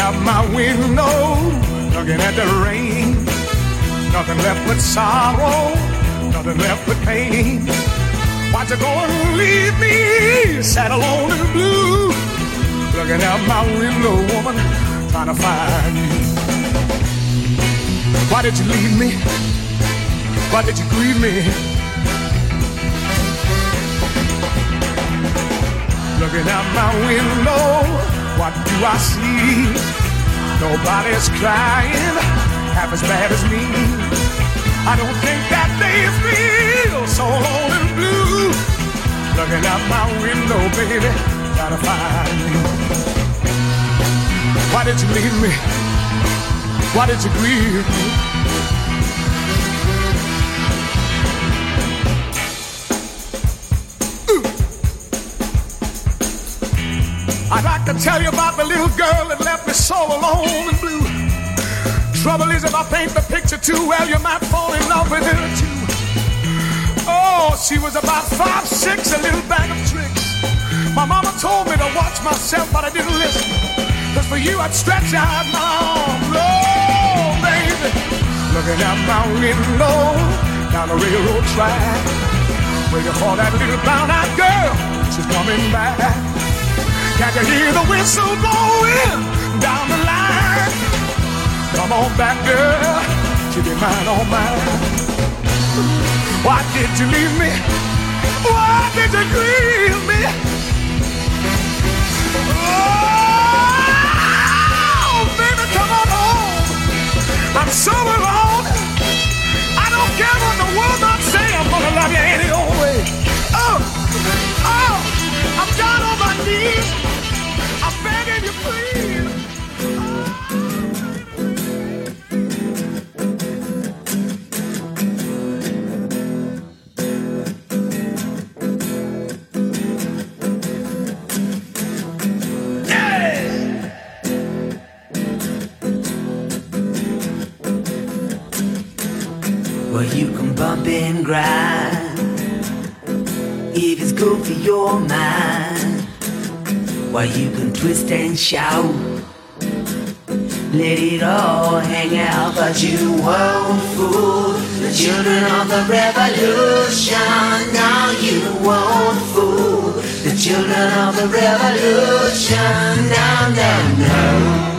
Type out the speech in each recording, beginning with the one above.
out my window, looking at the rain. Nothing left but sorrow, nothing left but pain. Why'd you go and leave me sad, alone, and blue? Looking out my window, woman, trying to find you. Why did you leave me? Why did you grieve me? Looking out my window, what do I see? Nobody's crying half as bad as me. I don't think that they feel so alone and blue. Looking out my window, baby, trying to find you. Why did you leave me? Why did you grieve me? To tell you about the little girl that left me so alone and blue. Trouble is, if I paint the picture too well, you might fall in love with her too. Oh, she was about five, six, a little bag of tricks. My mama told me to watch myself, but I didn't listen. Cause for you, I'd stretch out my arms. Oh, baby. Looking out my window, down the railroad track. Waiting for that little brown-eyed girl. She's coming back. Can't you hear the whistle blowing down the line? Come on back, girl. You be mine, all mine. Why did you leave me? Why did you grieve me? Twist and shout, let it all hang out, but you won't fool the children of the revolution. Now you won't fool the children of the revolution. Now, now, no.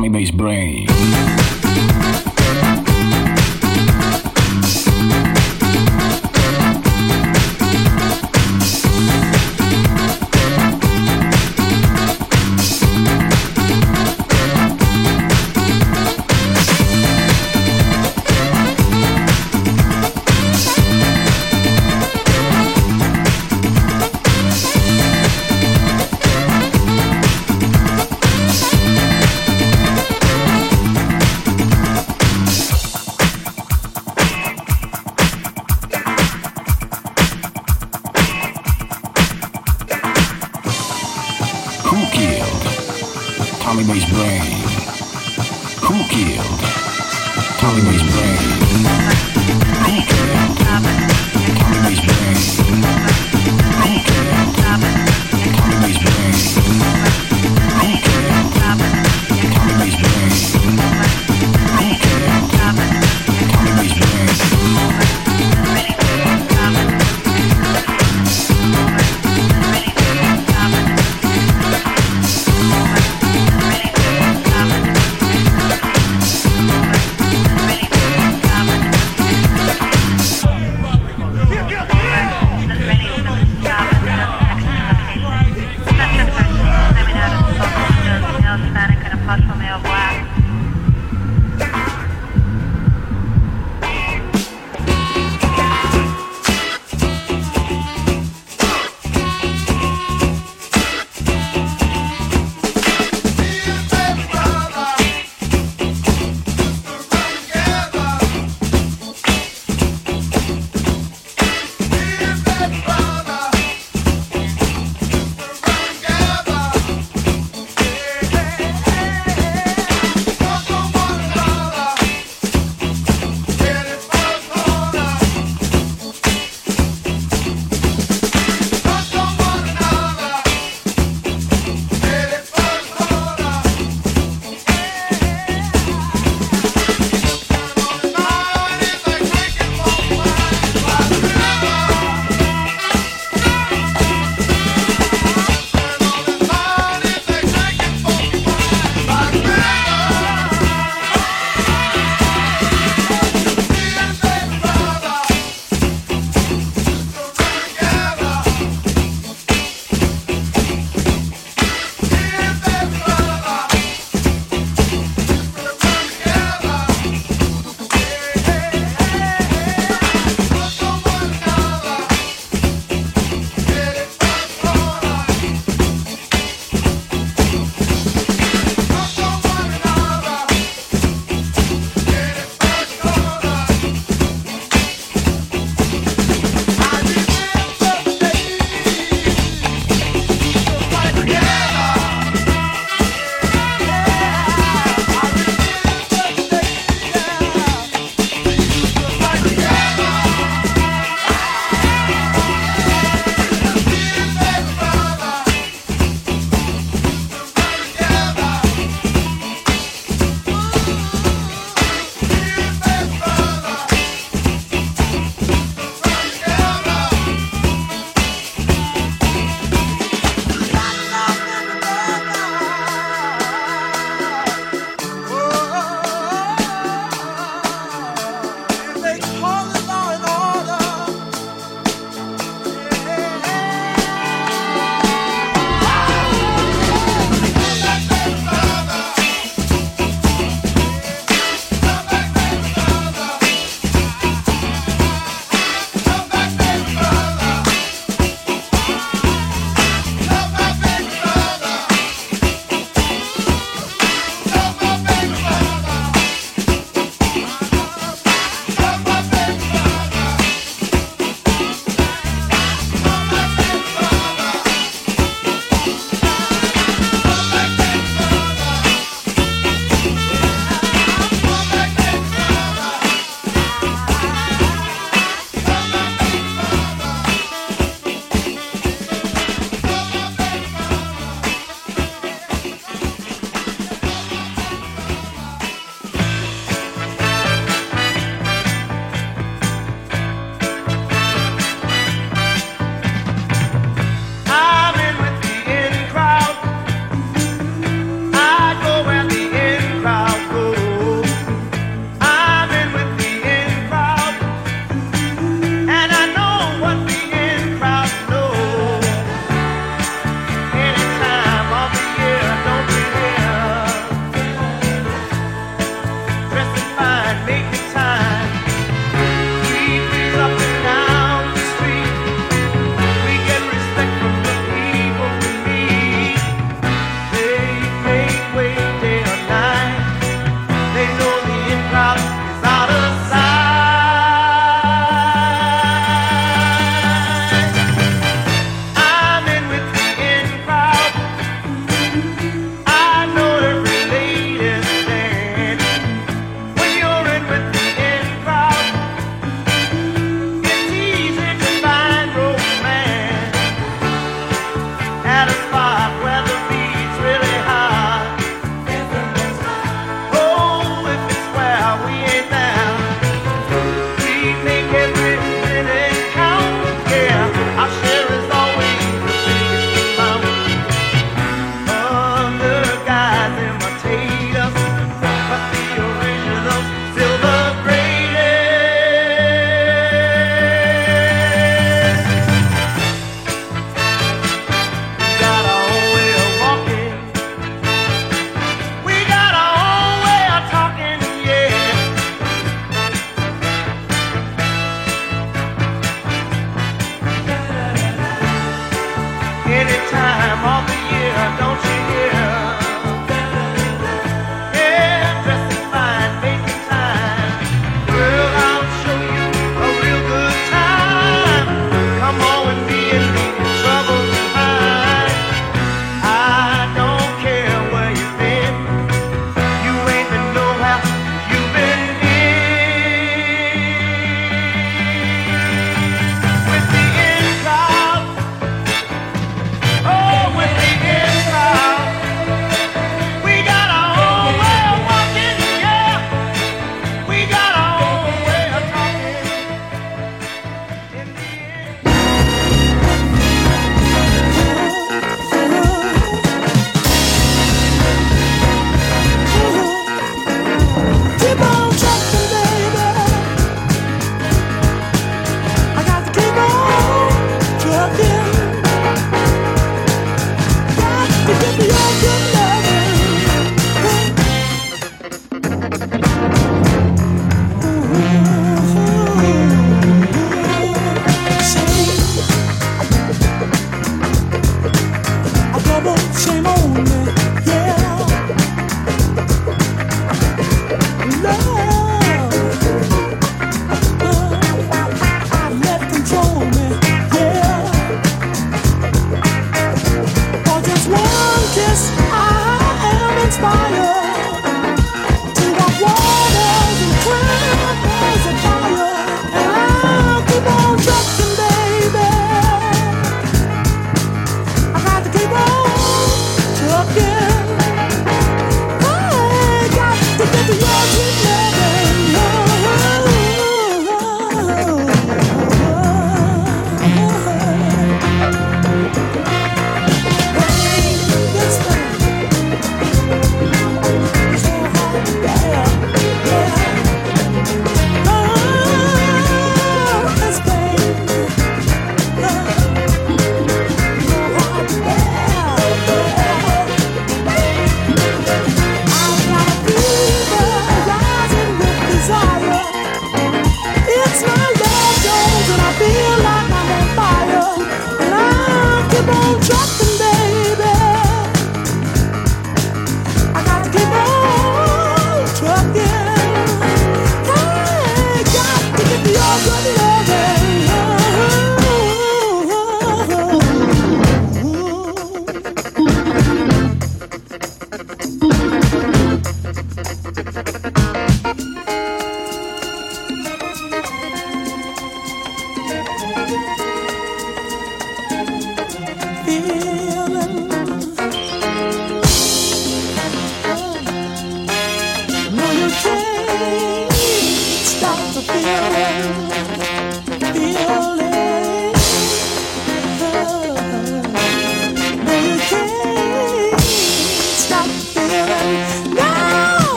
Tommy Bass Brain.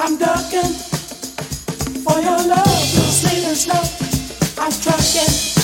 I'm ducking for your love. You're sleeping slow. I'm trucking.